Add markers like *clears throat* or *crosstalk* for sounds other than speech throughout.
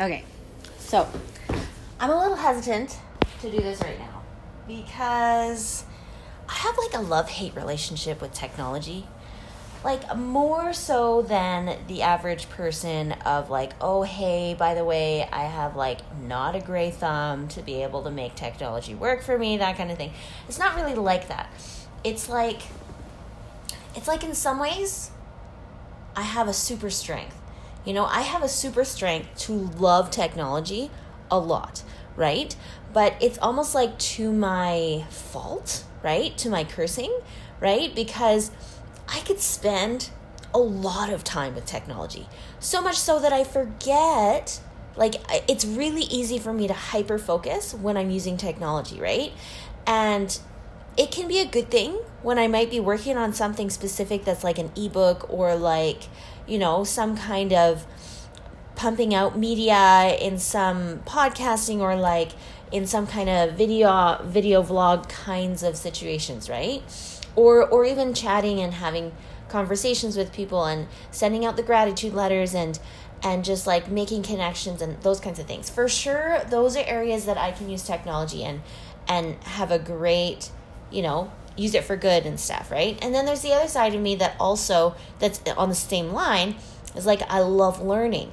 Okay, so I'm a little hesitant to do this right now because I have like a love hate relationship with technology. Like, more so than the average person, of like, oh, hey, by the way, I have like not a gray thumb to be able to make technology work for me, that kind of thing. It's not really like that. It's like, it's like in some ways, I have a super strength. You know, I have a super strength to love technology a lot, right? But it's almost like to my fault, right? To my cursing, right? Because I could spend a lot of time with technology. So much so that I forget like it's really easy for me to hyper focus when I'm using technology, right? And it can be a good thing when I might be working on something specific that's like an ebook or like, you know, some kind of pumping out media in some podcasting or like in some kind of video video vlog kinds of situations, right? Or or even chatting and having conversations with people and sending out the gratitude letters and and just like making connections and those kinds of things. For sure, those are areas that I can use technology and and have a great you know, use it for good and stuff, right? And then there's the other side of me that also that's on the same line is like I love learning.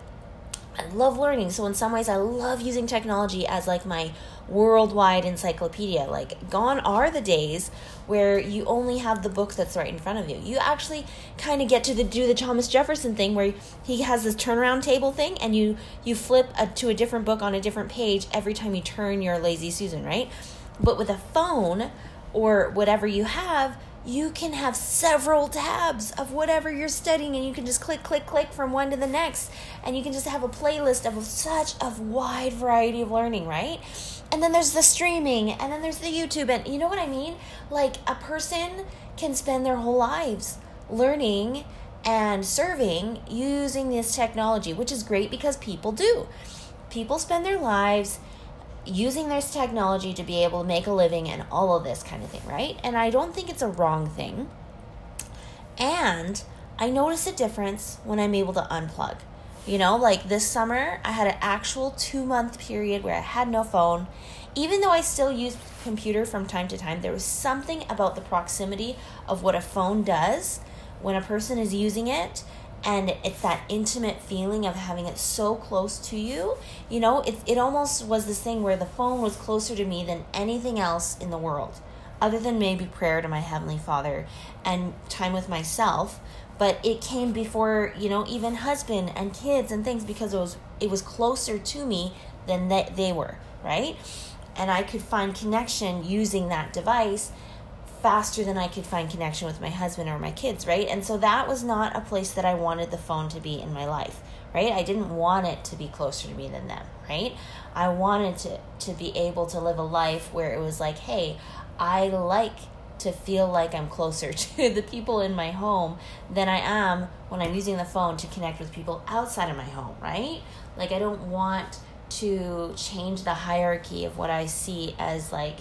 I love learning. So in some ways I love using technology as like my worldwide encyclopedia. Like gone are the days where you only have the book that's right in front of you. You actually kind of get to the, do the Thomas Jefferson thing where he has this turnaround table thing and you you flip a, to a different book on a different page every time you turn your lazy susan, right? But with a phone, or whatever you have, you can have several tabs of whatever you're studying and you can just click click click from one to the next and you can just have a playlist of such a wide variety of learning right? And then there's the streaming and then there's the youtube and you know what i mean? Like a person can spend their whole lives learning and serving using this technology which is great because people do. People spend their lives using this technology to be able to make a living and all of this kind of thing, right? And I don't think it's a wrong thing. And I notice a difference when I'm able to unplug. You know, like this summer, I had an actual two month period where I had no phone. Even though I still use computer from time to time, there was something about the proximity of what a phone does when a person is using it and it's that intimate feeling of having it so close to you. You know it, it almost was this thing where the phone was closer to me than anything else in the world other than maybe prayer to my heavenly father and time with myself. But it came before you know even husband and kids and things because it was it was closer to me than that they were right? And i could find connection using that device faster than I could find connection with my husband or my kids, right? And so that was not a place that I wanted the phone to be in my life, right? I didn't want it to be closer to me than them, right? I wanted to to be able to live a life where it was like, hey, I like to feel like I'm closer *laughs* to the people in my home than I am when I'm using the phone to connect with people outside of my home, right? Like I don't want to change the hierarchy of what I see as like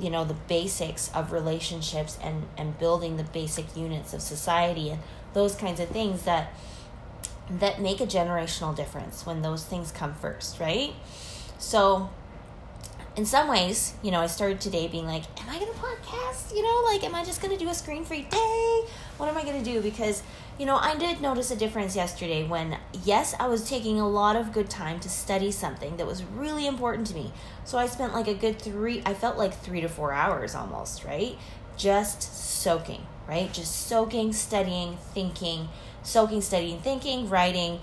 you know the basics of relationships and and building the basic units of society and those kinds of things that that make a generational difference when those things come first right? So in some ways you know i started today being like am i to podcast? You know like am i just to do a screen free day? What am i to do? Because you know, I did notice a difference yesterday when, yes, I was taking a lot of good time to study something that was really important to me. So I spent like a good three, I felt like three to four hours almost, right? Just soaking, right? Just soaking, studying, thinking, soaking, studying, thinking, writing,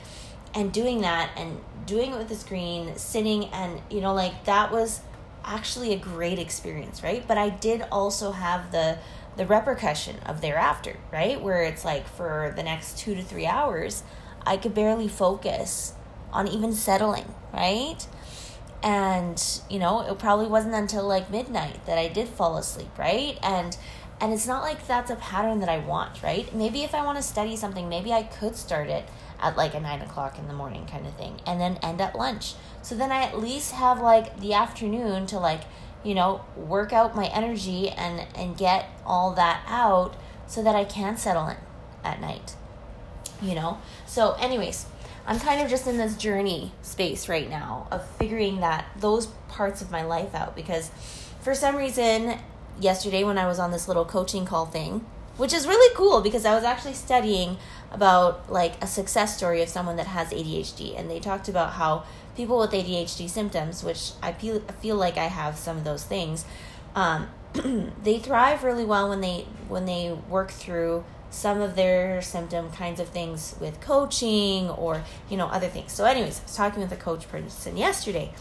and doing that and doing it with the screen, sitting, and, you know, like that was actually a great experience, right? But I did also have the, the repercussion of thereafter, right? Where it's like for the next two to three hours, I could barely focus on even settling, right? And, you know, it probably wasn't until like midnight that I did fall asleep, right? And and it's not like that's a pattern that I want, right? Maybe if I want to study something, maybe I could start it at like a nine o'clock in the morning kind of thing and then end at lunch. So then I at least have like the afternoon to like you know, work out my energy and and get all that out so that I can settle in at night. You know? So anyways, I'm kind of just in this journey space right now of figuring that those parts of my life out because for some reason yesterday when I was on this little coaching call thing, which is really cool because I was actually studying about like a success story of someone that has ADHD and they talked about how people with ADHD symptoms, which I feel feel like I have some of those things, um, *clears throat* they thrive really well when they when they work through some of their symptom kinds of things with coaching or you know other things. So, anyways, I was talking with a coach person yesterday,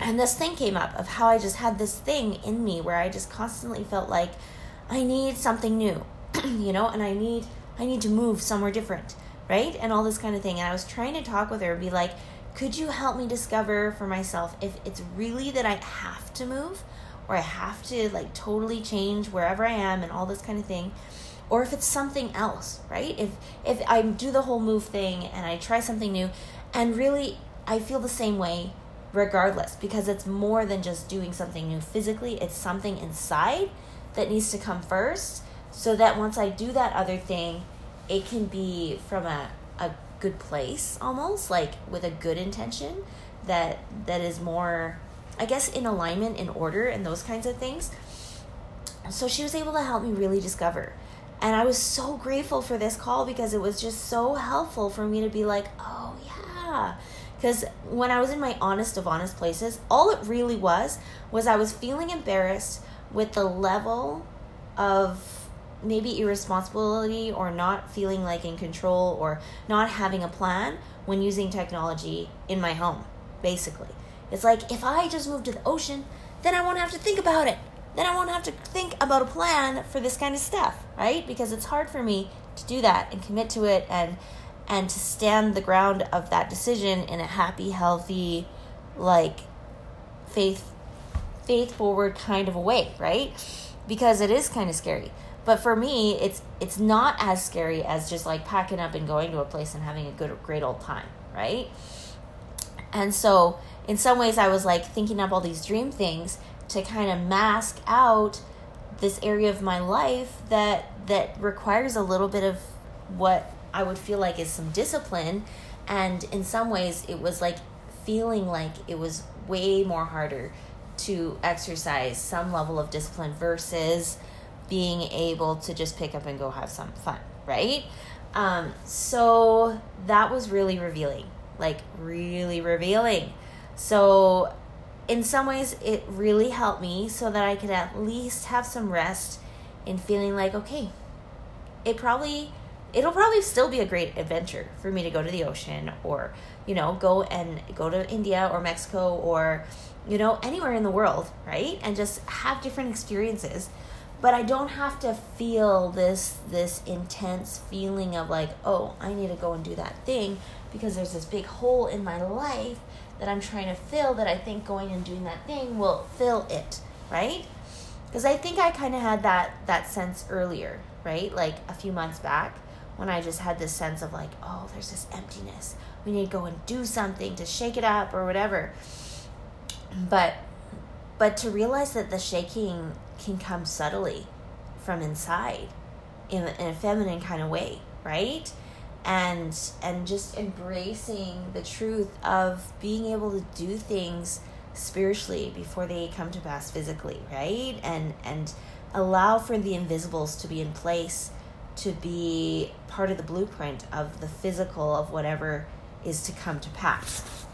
and this thing came up of how I just had this thing in me where I just constantly felt like I need something new, *clears throat* you know, and I need I need to move somewhere different, right? And all this kind of thing. And I was trying to talk with her and be like, could you help me discover for myself if it's really that I have to move or I have to like totally change wherever I am and all this kind of thing? or if it's something else, right? If if I do the whole move thing and I try something new and really I feel the same way regardless because it's more than just doing something new physically, it's something inside that needs to come first so that once I do that other thing, it can be from a a good place almost like with a good intention that that is more I guess in alignment in order and those kinds of things. So she was able to help me really discover and I was so grateful for this call because it was just so helpful for me to be like, oh, yeah. Because when I was in my honest of honest places, all it really was was I was feeling embarrassed with the level of maybe irresponsibility or not feeling like in control or not having a plan when using technology in my home, basically. It's like if I just move to the ocean, then I won't have to think about it then I won't have to think about a plan for this kind of stuff, right? Because it's hard for me to do that and commit to it and and to stand the ground of that decision in a happy, healthy, like faith faith forward kind of a way, right? Because it is kind of scary. But for me, it's it's not as scary as just like packing up and going to a place and having a good great old time, right? And so in some ways I was like thinking up all these dream things to kind of mask out this area of my life that that requires a little bit of what I would feel like is some discipline and in some ways it was like feeling like it was way more harder to exercise some level of discipline versus being able to just pick up and go have some fun, right? Um, so that was really revealing, like really revealing. So in some ways it really helped me so that I could at least have some rest in feeling like okay it probably it'll probably still be a great adventure for me to go to the ocean or you know go and go to India or Mexico or you know anywhere in the world right and just have different experiences but I don't have to feel this this intense feeling of like oh I need to go and do that thing because there's this big hole in my life that I'm trying to fill that I think going and doing that thing will fill it, right? Because I think I kind of had that that sense earlier, right? Like a few months back when I just had this sense of like, oh, there's this emptiness. We need to go and do something to shake it up or whatever. But but to realize that the shaking can come subtly from inside in in a feminine kind of way, right? and and just embracing the truth of being able to do things spiritually before they come to pass physically right and and allow for the invisibles to be in place to be part of the blueprint of the physical of whatever is to come to pass